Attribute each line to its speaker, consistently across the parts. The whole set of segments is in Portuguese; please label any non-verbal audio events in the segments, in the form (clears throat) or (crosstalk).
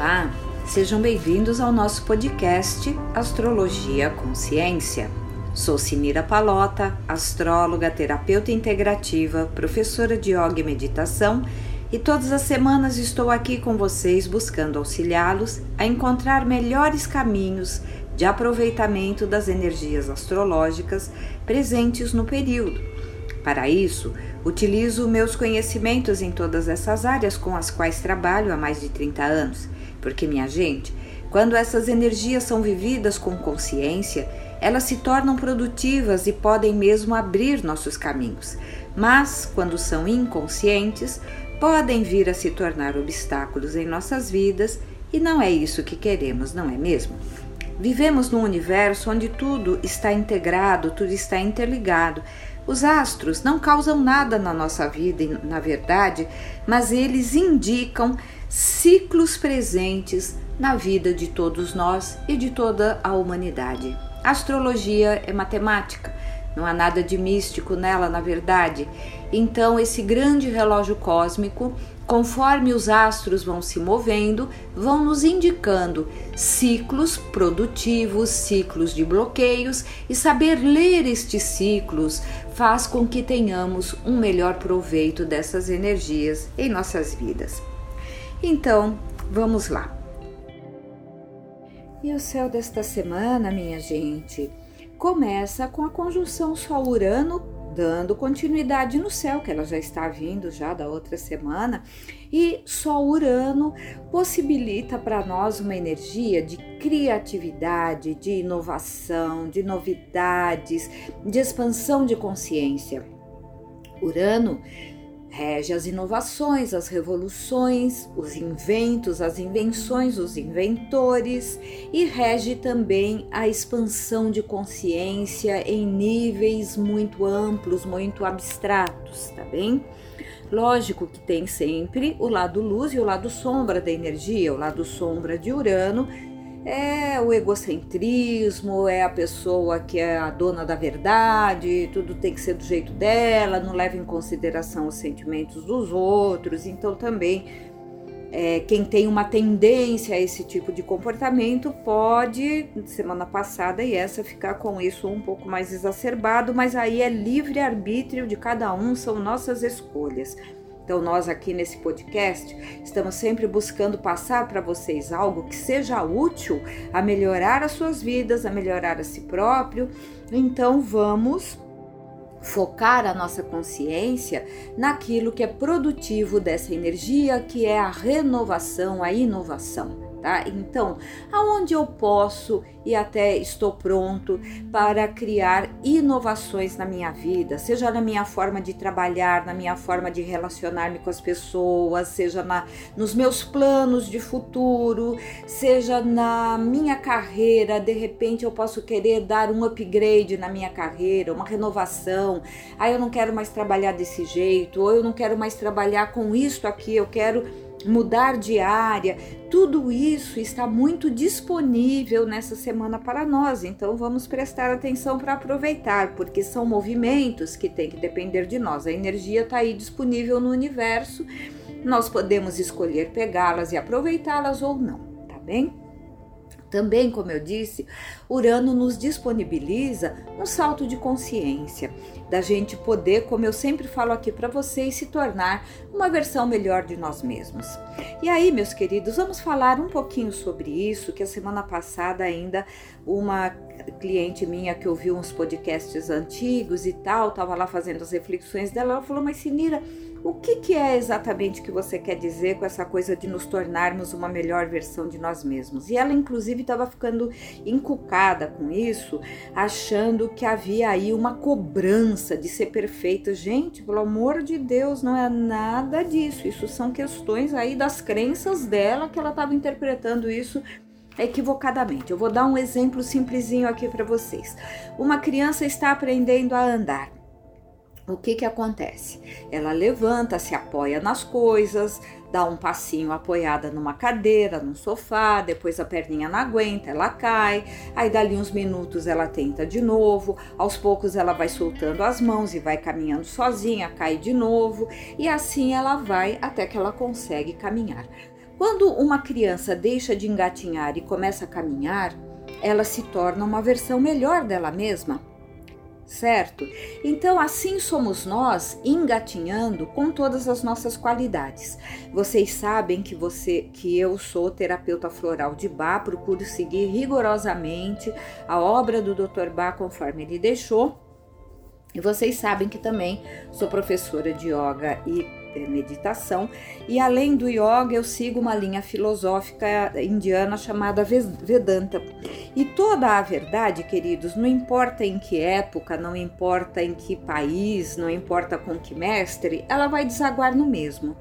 Speaker 1: Olá, sejam bem-vindos ao nosso podcast Astrologia Consciência. Sou Sinira Palota, astróloga, terapeuta integrativa, professora de yoga e meditação, e todas as semanas estou aqui com vocês buscando auxiliá-los a encontrar melhores caminhos de aproveitamento das energias astrológicas presentes no período. Para isso, utilizo meus conhecimentos em todas essas áreas com as quais trabalho há mais de 30 anos, porque, minha gente, quando essas energias são vividas com consciência, elas se tornam produtivas e podem mesmo abrir nossos caminhos. Mas, quando são inconscientes, podem vir a se tornar obstáculos em nossas vidas e não é isso que queremos, não é mesmo? Vivemos num universo onde tudo está integrado, tudo está interligado. Os astros não causam nada na nossa vida, na verdade, mas eles indicam ciclos presentes na vida de todos nós e de toda a humanidade. A astrologia é matemática, não há nada de místico nela, na verdade. Então, esse grande relógio cósmico, conforme os astros vão se movendo, vão nos indicando ciclos produtivos, ciclos de bloqueios, e saber ler estes ciclos faz com que tenhamos um melhor proveito dessas energias em nossas vidas. Então, vamos lá. E o céu desta semana, minha gente, começa com a conjunção Sol-Urano dando continuidade no céu, que ela já está vindo já da outra semana, e Sol-Urano possibilita para nós uma energia de criatividade, de inovação, de novidades, de expansão de consciência. Urano Rege as inovações, as revoluções, os inventos, as invenções, os inventores e rege também a expansão de consciência em níveis muito amplos, muito abstratos, tá bem? Lógico que tem sempre o lado luz e o lado sombra da energia, o lado sombra de Urano é o egocentrismo, é a pessoa que é a dona da verdade, tudo tem que ser do jeito dela, não leva em consideração os sentimentos dos outros. Então, também, é, quem tem uma tendência a esse tipo de comportamento pode, semana passada e essa, ficar com isso um pouco mais exacerbado, mas aí é livre-arbítrio de cada um, são nossas escolhas. Então, nós aqui nesse podcast estamos sempre buscando passar para vocês algo que seja útil a melhorar as suas vidas, a melhorar a si próprio. Então, vamos focar a nossa consciência naquilo que é produtivo dessa energia, que é a renovação, a inovação tá? Então, aonde eu posso e até estou pronto para criar inovações na minha vida, seja na minha forma de trabalhar, na minha forma de relacionar-me com as pessoas, seja na, nos meus planos de futuro, seja na minha carreira, de repente eu posso querer dar um upgrade na minha carreira, uma renovação. Ah, eu não quero mais trabalhar desse jeito, ou eu não quero mais trabalhar com isso aqui, eu quero mudar de área, tudo isso está muito disponível nessa semana para nós, então vamos prestar atenção para aproveitar, porque são movimentos que tem que depender de nós. A energia está aí disponível no universo, nós podemos escolher pegá-las e aproveitá-las ou não, tá bem? Também, como eu disse, Urano nos disponibiliza um salto de consciência, da gente poder, como eu sempre falo aqui para vocês, se tornar uma versão melhor de nós mesmos. E aí, meus queridos, vamos falar um pouquinho sobre isso, que a semana passada ainda uma cliente minha que ouviu uns podcasts antigos e tal, estava lá fazendo as reflexões dela, ela falou: "Mas Sinira, o que, que é exatamente que você quer dizer com essa coisa de nos tornarmos uma melhor versão de nós mesmos? E ela, inclusive, estava ficando encucada com isso, achando que havia aí uma cobrança de ser perfeita. Gente, pelo amor de Deus, não é nada disso. Isso são questões aí das crenças dela que ela estava interpretando isso equivocadamente. Eu vou dar um exemplo simplesinho aqui para vocês. Uma criança está aprendendo a andar o que que acontece? Ela levanta, se apoia nas coisas, dá um passinho apoiada numa cadeira, num sofá, depois a perninha não aguenta, ela cai, aí dali uns minutos ela tenta de novo, aos poucos ela vai soltando as mãos e vai caminhando sozinha, cai de novo, e assim ela vai até que ela consegue caminhar. Quando uma criança deixa de engatinhar e começa a caminhar, ela se torna uma versão melhor dela mesma certo? Então, assim somos nós engatinhando com todas as nossas qualidades. Vocês sabem que você que eu sou terapeuta floral de Bá, procuro seguir rigorosamente a obra do Dr. Bá conforme ele deixou. E vocês sabem que também sou professora de yoga e meditação. E além do yoga, eu sigo uma linha filosófica indiana chamada Vedanta. E toda a verdade, queridos, não importa em que época, não importa em que país, não importa com que mestre, ela vai desaguar no mesmo.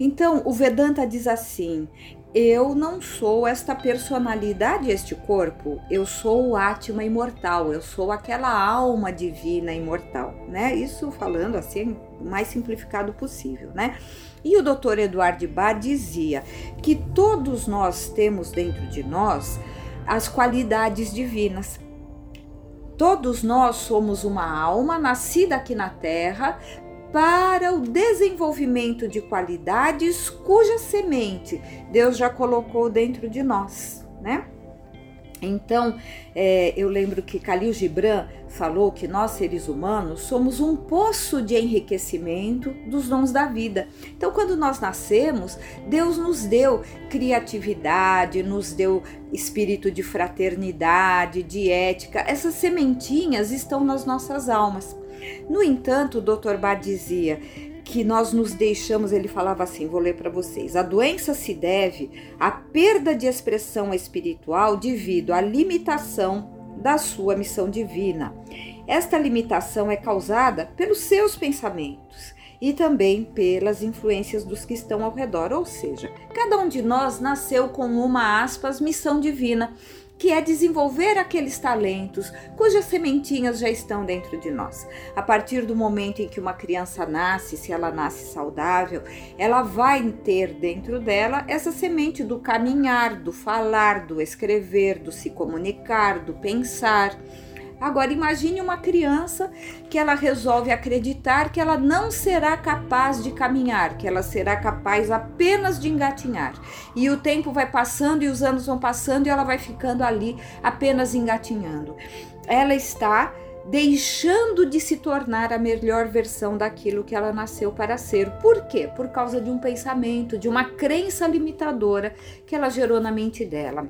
Speaker 1: Então, o Vedanta diz assim: eu não sou esta personalidade, este corpo, eu sou o Atma imortal, eu sou aquela alma divina imortal, né? Isso falando assim, o mais simplificado possível, né? E o Dr. Eduardo Bar dizia que todos nós temos dentro de nós as qualidades divinas. Todos nós somos uma alma nascida aqui na Terra para o desenvolvimento de qualidades cuja semente Deus já colocou dentro de nós, né? Então, é, eu lembro que Khalil Gibran falou que nós, seres humanos, somos um poço de enriquecimento dos dons da vida. Então, quando nós nascemos, Deus nos deu criatividade, nos deu espírito de fraternidade, de ética. Essas sementinhas estão nas nossas almas. No entanto, o Dr. Bar dizia que nós nos deixamos, ele falava assim, vou ler para vocês. A doença se deve à perda de expressão espiritual devido à limitação da sua missão divina. Esta limitação é causada pelos seus pensamentos e também pelas influências dos que estão ao redor, ou seja, cada um de nós nasceu com uma aspas missão divina que é desenvolver aqueles talentos cujas sementinhas já estão dentro de nós. A partir do momento em que uma criança nasce, se ela nasce saudável, ela vai ter dentro dela essa semente do caminhar, do falar, do escrever, do se comunicar, do pensar. Agora imagine uma criança que ela resolve acreditar que ela não será capaz de caminhar, que ela será capaz apenas de engatinhar. E o tempo vai passando e os anos vão passando e ela vai ficando ali apenas engatinhando. Ela está deixando de se tornar a melhor versão daquilo que ela nasceu para ser. Por quê? Por causa de um pensamento, de uma crença limitadora que ela gerou na mente dela.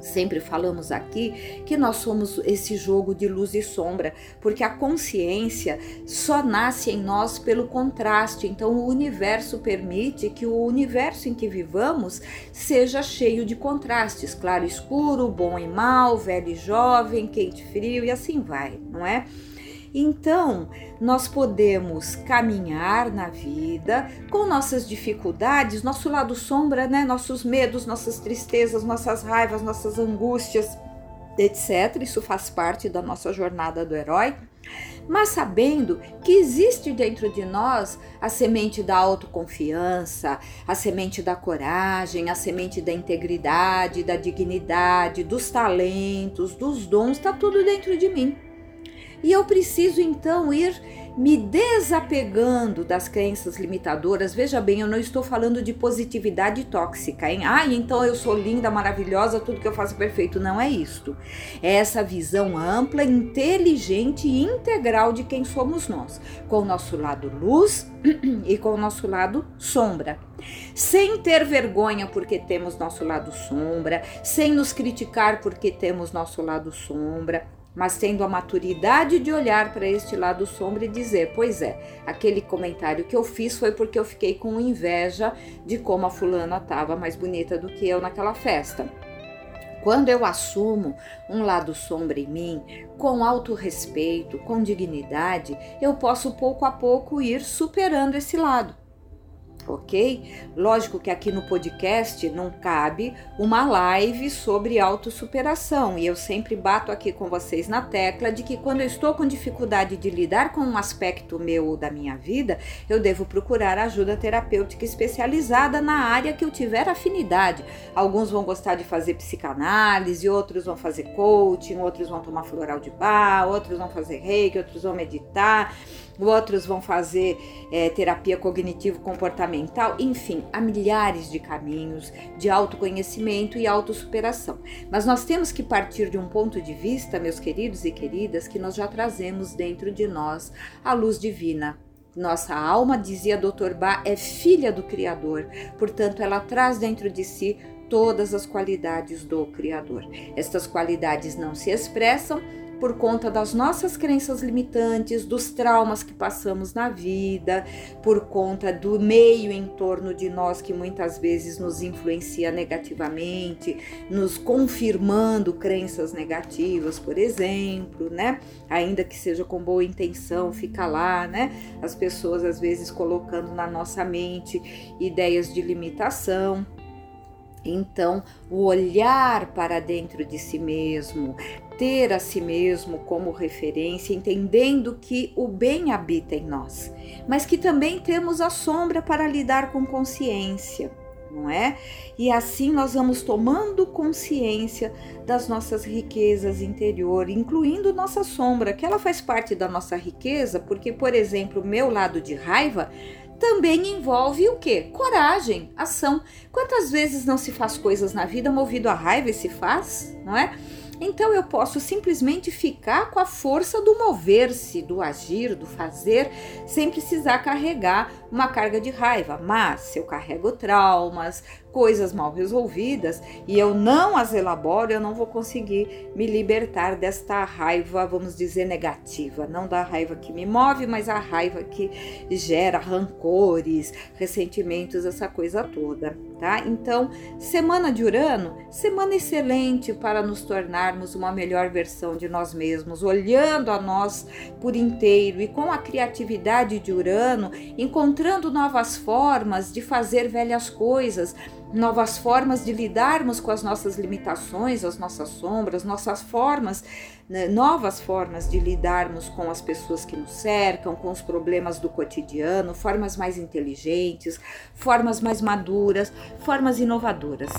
Speaker 1: Sempre falamos aqui que nós somos esse jogo de luz e sombra, porque a consciência só nasce em nós pelo contraste. Então, o universo permite que o universo em que vivamos seja cheio de contrastes: claro, escuro, bom e mal, velho e jovem, quente e frio, e assim vai, não é? Então, nós podemos caminhar na vida com nossas dificuldades, nosso lado sombra, né? Nossos medos, nossas tristezas, nossas raivas, nossas angústias, etc. Isso faz parte da nossa jornada do herói. Mas sabendo que existe dentro de nós a semente da autoconfiança, a semente da coragem, a semente da integridade, da dignidade, dos talentos, dos dons, está tudo dentro de mim. E eu preciso então ir me desapegando das crenças limitadoras. Veja bem, eu não estou falando de positividade tóxica, hein? Ah, então eu sou linda, maravilhosa, tudo que eu faço é perfeito. Não é isto. É essa visão ampla, inteligente e integral de quem somos nós, com o nosso lado luz (clears throat) e com o nosso lado sombra. Sem ter vergonha porque temos nosso lado sombra, sem nos criticar porque temos nosso lado sombra mas tendo a maturidade de olhar para este lado sombra e dizer: Pois é, aquele comentário que eu fiz foi porque eu fiquei com inveja de como a fulana estava mais bonita do que eu naquela festa. Quando eu assumo um lado sombra em mim, com autorrespeito, com dignidade, eu posso pouco a pouco ir superando esse lado ok? Lógico que aqui no podcast não cabe uma live sobre autossuperação e eu sempre bato aqui com vocês na tecla de que quando eu estou com dificuldade de lidar com um aspecto meu ou da minha vida, eu devo procurar ajuda terapêutica especializada na área que eu tiver afinidade. Alguns vão gostar de fazer psicanálise, outros vão fazer coaching, outros vão tomar floral de bar, outros vão fazer reiki, outros vão meditar outros vão fazer é, terapia cognitivo-comportamental, enfim, há milhares de caminhos de autoconhecimento e autossuperação. Mas nós temos que partir de um ponto de vista, meus queridos e queridas, que nós já trazemos dentro de nós a luz divina. Nossa alma, dizia Dr. Bach, é filha do Criador, portanto, ela traz dentro de si todas as qualidades do Criador. Estas qualidades não se expressam por conta das nossas crenças limitantes, dos traumas que passamos na vida, por conta do meio em torno de nós que muitas vezes nos influencia negativamente, nos confirmando crenças negativas, por exemplo, né? Ainda que seja com boa intenção, fica lá, né? As pessoas às vezes colocando na nossa mente ideias de limitação. Então, o olhar para dentro de si mesmo, ter a si mesmo como referência, entendendo que o bem habita em nós, mas que também temos a sombra para lidar com consciência, não é? E assim nós vamos tomando consciência das nossas riquezas interior, incluindo nossa sombra, que ela faz parte da nossa riqueza, porque, por exemplo, meu lado de raiva também envolve o que? Coragem, ação. Quantas vezes não se faz coisas na vida movido a raiva e se faz, não é? Então eu posso simplesmente ficar com a força do mover-se, do agir, do fazer, sem precisar carregar uma carga de raiva. Mas se eu carrego traumas, coisas mal resolvidas e eu não as elaboro, eu não vou conseguir me libertar desta raiva, vamos dizer, negativa. Não da raiva que me move, mas a raiva que gera rancores, ressentimentos, essa coisa toda, tá? Então, semana de Urano, semana excelente para nos tornarmos uma melhor versão de nós mesmos, olhando a nós por inteiro e com a criatividade de Urano, encontrando novas formas de fazer velhas coisas novas formas de lidarmos com as nossas limitações, as nossas sombras, nossas formas, né, novas formas de lidarmos com as pessoas que nos cercam, com os problemas do cotidiano, formas mais inteligentes, formas mais maduras, formas inovadoras.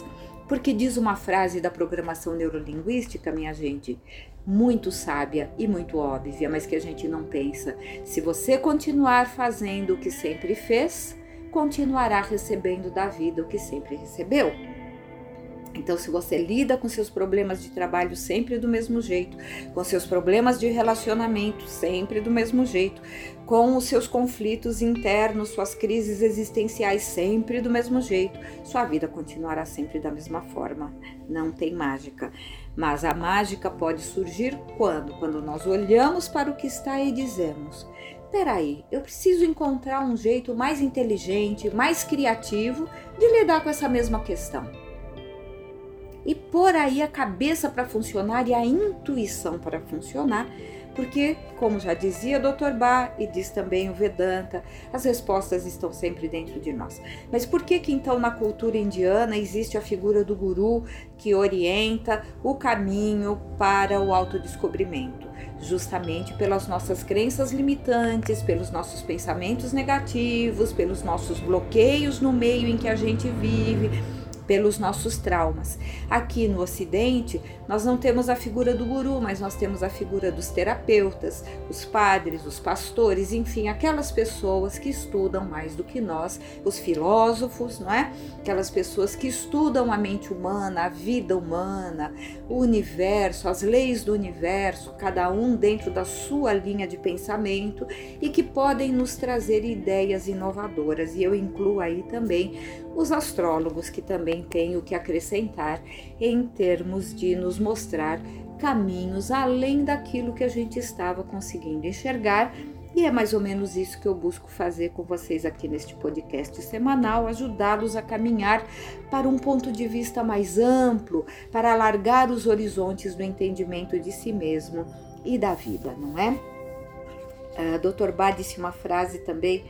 Speaker 1: Porque diz uma frase da programação neurolinguística, minha gente, muito sábia e muito óbvia, mas que a gente não pensa. Se você continuar fazendo o que sempre fez, continuará recebendo da vida o que sempre recebeu. Então, se você lida com seus problemas de trabalho sempre do mesmo jeito, com seus problemas de relacionamento sempre do mesmo jeito, com os seus conflitos internos, suas crises existenciais sempre do mesmo jeito, sua vida continuará sempre da mesma forma. Não tem mágica. Mas a mágica pode surgir quando? Quando nós olhamos para o que está e dizemos: peraí, eu preciso encontrar um jeito mais inteligente, mais criativo de lidar com essa mesma questão. E pôr aí a cabeça para funcionar e a intuição para funcionar, porque, como já dizia Dr. Bach e diz também o Vedanta, as respostas estão sempre dentro de nós. Mas por que que então na cultura indiana existe a figura do guru que orienta o caminho para o autodescobrimento? justamente pelas nossas crenças limitantes, pelos nossos pensamentos negativos, pelos nossos bloqueios no meio em que a gente vive pelos nossos traumas. Aqui no Ocidente, nós não temos a figura do guru, mas nós temos a figura dos terapeutas, os padres, os pastores, enfim, aquelas pessoas que estudam mais do que nós, os filósofos, não é? Aquelas pessoas que estudam a mente humana, a vida humana, o universo, as leis do universo, cada um dentro da sua linha de pensamento e que podem nos trazer ideias inovadoras. E eu incluo aí também os astrólogos que também têm o que acrescentar em termos de nos mostrar caminhos além daquilo que a gente estava conseguindo enxergar. E é mais ou menos isso que eu busco fazer com vocês aqui neste podcast semanal, ajudá-los a caminhar para um ponto de vista mais amplo, para alargar os horizontes do entendimento de si mesmo e da vida, não é? Uh, Dr. Bá disse uma frase também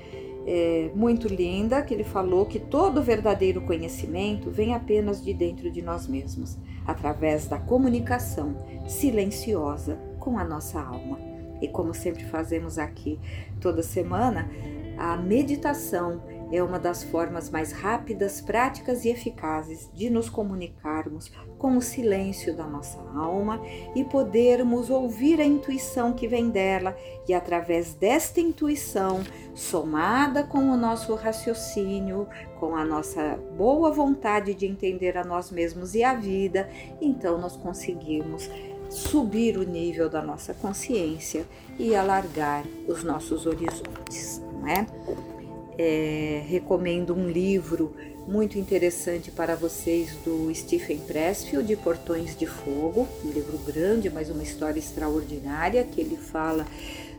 Speaker 1: é, muito linda, que ele falou que todo verdadeiro conhecimento vem apenas de dentro de nós mesmos, através da comunicação silenciosa com a nossa alma. E como sempre fazemos aqui toda semana, a meditação é uma das formas mais rápidas, práticas e eficazes de nos comunicarmos com o silêncio da nossa alma e podermos ouvir a intuição que vem dela e através desta intuição, somada com o nosso raciocínio, com a nossa boa vontade de entender a nós mesmos e a vida, então nós conseguimos subir o nível da nossa consciência e alargar os nossos horizontes, não é? É, recomendo um livro muito interessante para vocês do Stephen Pressfield, de Portões de Fogo, um livro grande, mas uma história extraordinária, que ele fala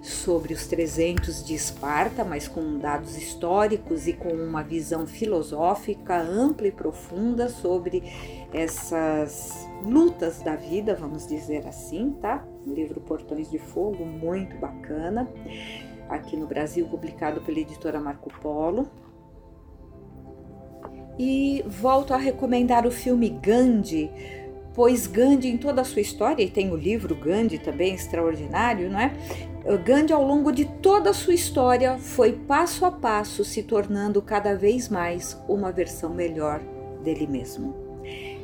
Speaker 1: sobre os 300 de Esparta, mas com dados históricos e com uma visão filosófica ampla e profunda sobre essas lutas da vida, vamos dizer assim, tá? Livro Portões de Fogo, muito bacana aqui no Brasil, publicado pela editora Marco Polo. E volto a recomendar o filme Gandhi, pois Gandhi, em toda a sua história, e tem o livro Gandhi também extraordinário, não é? Gandhi, ao longo de toda a sua história, foi passo a passo se tornando cada vez mais uma versão melhor dele mesmo.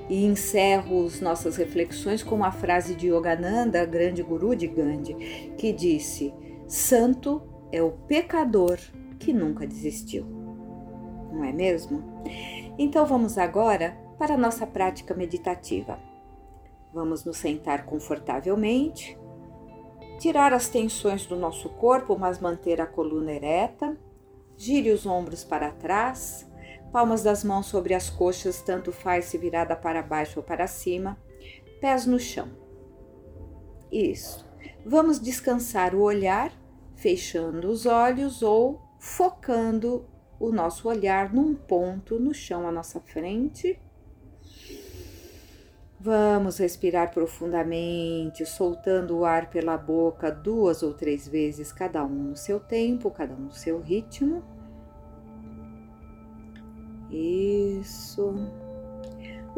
Speaker 1: E encerro as nossas reflexões com uma frase de Yogananda, grande guru de Gandhi, que disse: Santo é o pecador que nunca desistiu. Não é mesmo? Então vamos agora para a nossa prática meditativa. Vamos nos sentar confortavelmente, tirar as tensões do nosso corpo, mas manter a coluna ereta. Gire os ombros para trás, palmas das mãos sobre as coxas, tanto faz se virada para baixo ou para cima, pés no chão. Isso. Vamos descansar o olhar fechando os olhos ou focando o nosso olhar num ponto no chão à nossa frente. Vamos respirar profundamente, soltando o ar pela boca duas ou três vezes, cada um no seu tempo, cada um no seu ritmo. Isso.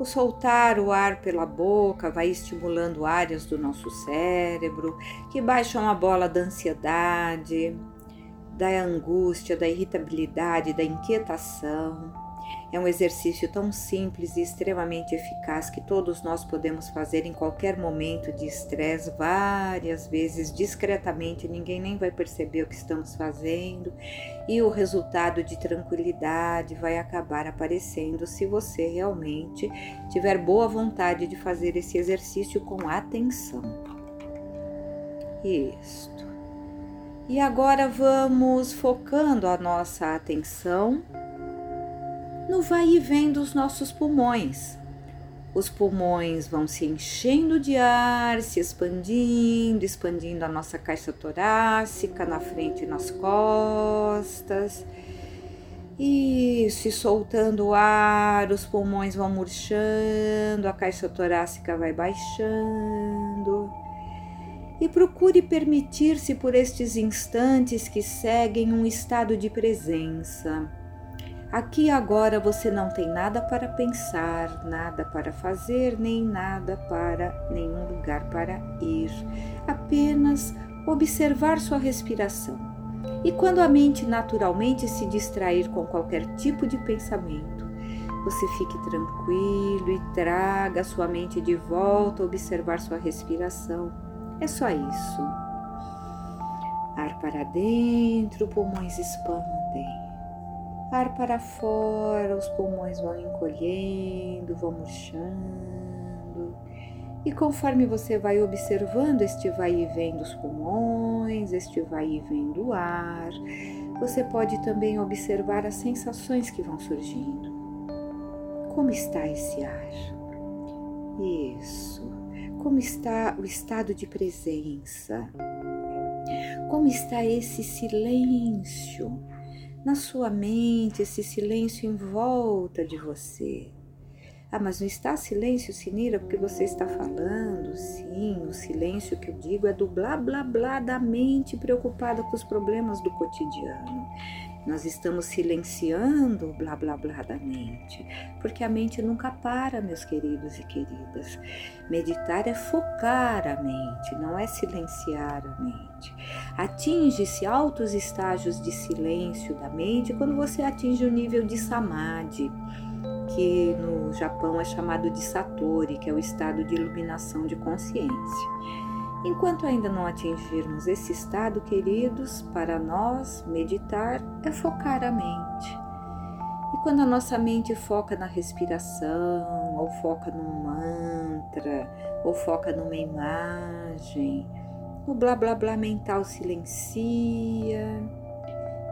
Speaker 1: O soltar o ar pela boca vai estimulando áreas do nosso cérebro que baixam a bola da ansiedade, da angústia, da irritabilidade, da inquietação. É um exercício tão simples e extremamente eficaz que todos nós podemos fazer em qualquer momento de estresse, várias vezes discretamente, ninguém nem vai perceber o que estamos fazendo, e o resultado de tranquilidade vai acabar aparecendo se você realmente tiver boa vontade de fazer esse exercício com atenção. Isto. E agora vamos focando a nossa atenção no vai e vem dos nossos pulmões. Os pulmões vão se enchendo de ar, se expandindo, expandindo a nossa caixa torácica na frente e nas costas. E soltando o ar, os pulmões vão murchando, a caixa torácica vai baixando. E procure permitir-se por estes instantes que seguem um estado de presença Aqui agora você não tem nada para pensar, nada para fazer, nem nada para nenhum lugar para ir. Apenas observar sua respiração. E quando a mente naturalmente se distrair com qualquer tipo de pensamento, você fique tranquilo e traga sua mente de volta a observar sua respiração. É só isso. Ar para dentro, pulmões expandem. Ar para fora, os pulmões vão encolhendo, vão murchando. E conforme você vai observando este vai e vem dos pulmões, este vai e vem do ar, você pode também observar as sensações que vão surgindo. Como está esse ar? Isso. Como está o estado de presença? Como está esse silêncio? Na sua mente esse silêncio em volta de você. Ah, mas não está silêncio, Sinira, porque você está falando? Sim, o silêncio que eu digo é do blá blá blá da mente preocupada com os problemas do cotidiano. Nós estamos silenciando o blá blá blá da mente, porque a mente nunca para, meus queridos e queridas. Meditar é focar a mente, não é silenciar a mente. Atinge-se altos estágios de silêncio da mente quando você atinge o nível de samadhi, que no Japão é chamado de satori, que é o estado de iluminação de consciência. Enquanto ainda não atingirmos esse estado, queridos, para nós meditar é focar a mente. E quando a nossa mente foca na respiração, ou foca num mantra, ou foca numa imagem, o blá blá blá mental silencia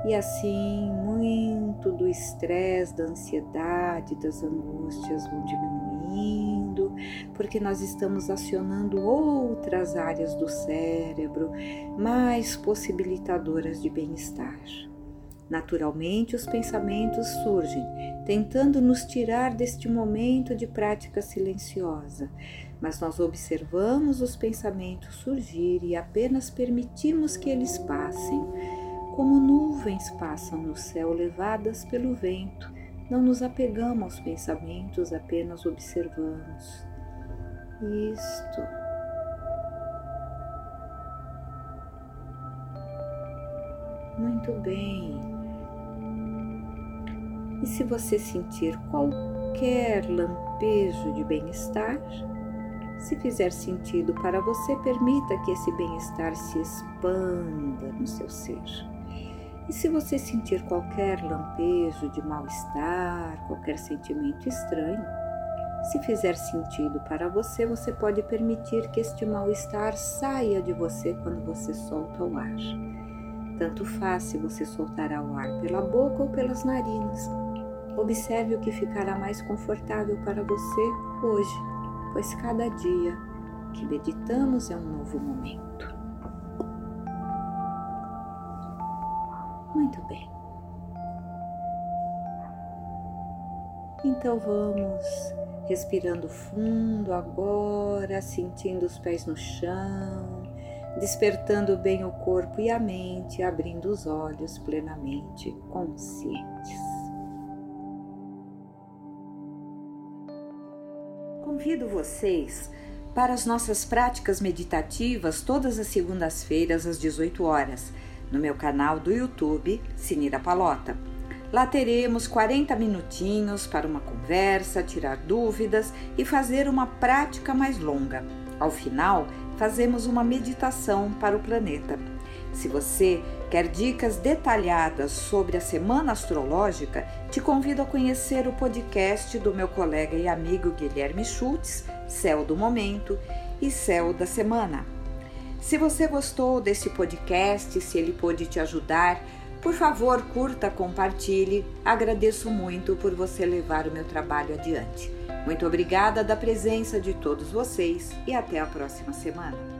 Speaker 1: e assim muito do estresse, da ansiedade, das angústias vão diminuindo, porque nós estamos acionando outras áreas do cérebro mais possibilitadoras de bem-estar. Naturalmente, os pensamentos surgem, tentando nos tirar deste momento de prática silenciosa, mas nós observamos os pensamentos surgir e apenas permitimos que eles passem como nuvens passam no céu levadas pelo vento, não nos apegamos aos pensamentos, apenas observamos. Isto. Muito bem. E se você sentir qualquer lampejo de bem-estar, se fizer sentido para você, permita que esse bem-estar se expanda no seu ser. E se você sentir qualquer lampejo de mal-estar, qualquer sentimento estranho, se fizer sentido para você, você pode permitir que este mal-estar saia de você quando você solta o ar. Tanto faz se você soltar o ar pela boca ou pelas narinas. Observe o que ficará mais confortável para você hoje, pois cada dia que meditamos é um novo momento. Muito bem. Então vamos respirando fundo agora, sentindo os pés no chão, despertando bem o corpo e a mente, abrindo os olhos plenamente conscientes. Convido vocês para as nossas práticas meditativas todas as segundas-feiras às 18 horas no meu canal do YouTube Sinira Palota. Lá teremos 40 minutinhos para uma conversa, tirar dúvidas e fazer uma prática mais longa. Ao final, fazemos uma meditação para o planeta. Se você quer dicas detalhadas sobre a semana astrológica, te convido a conhecer o podcast do meu colega e amigo Guilherme Schultz, Céu do Momento e Céu da Semana. Se você gostou desse podcast, se ele pôde te ajudar, por favor, curta, compartilhe. Agradeço muito por você levar o meu trabalho adiante. Muito obrigada da presença de todos vocês e até a próxima semana.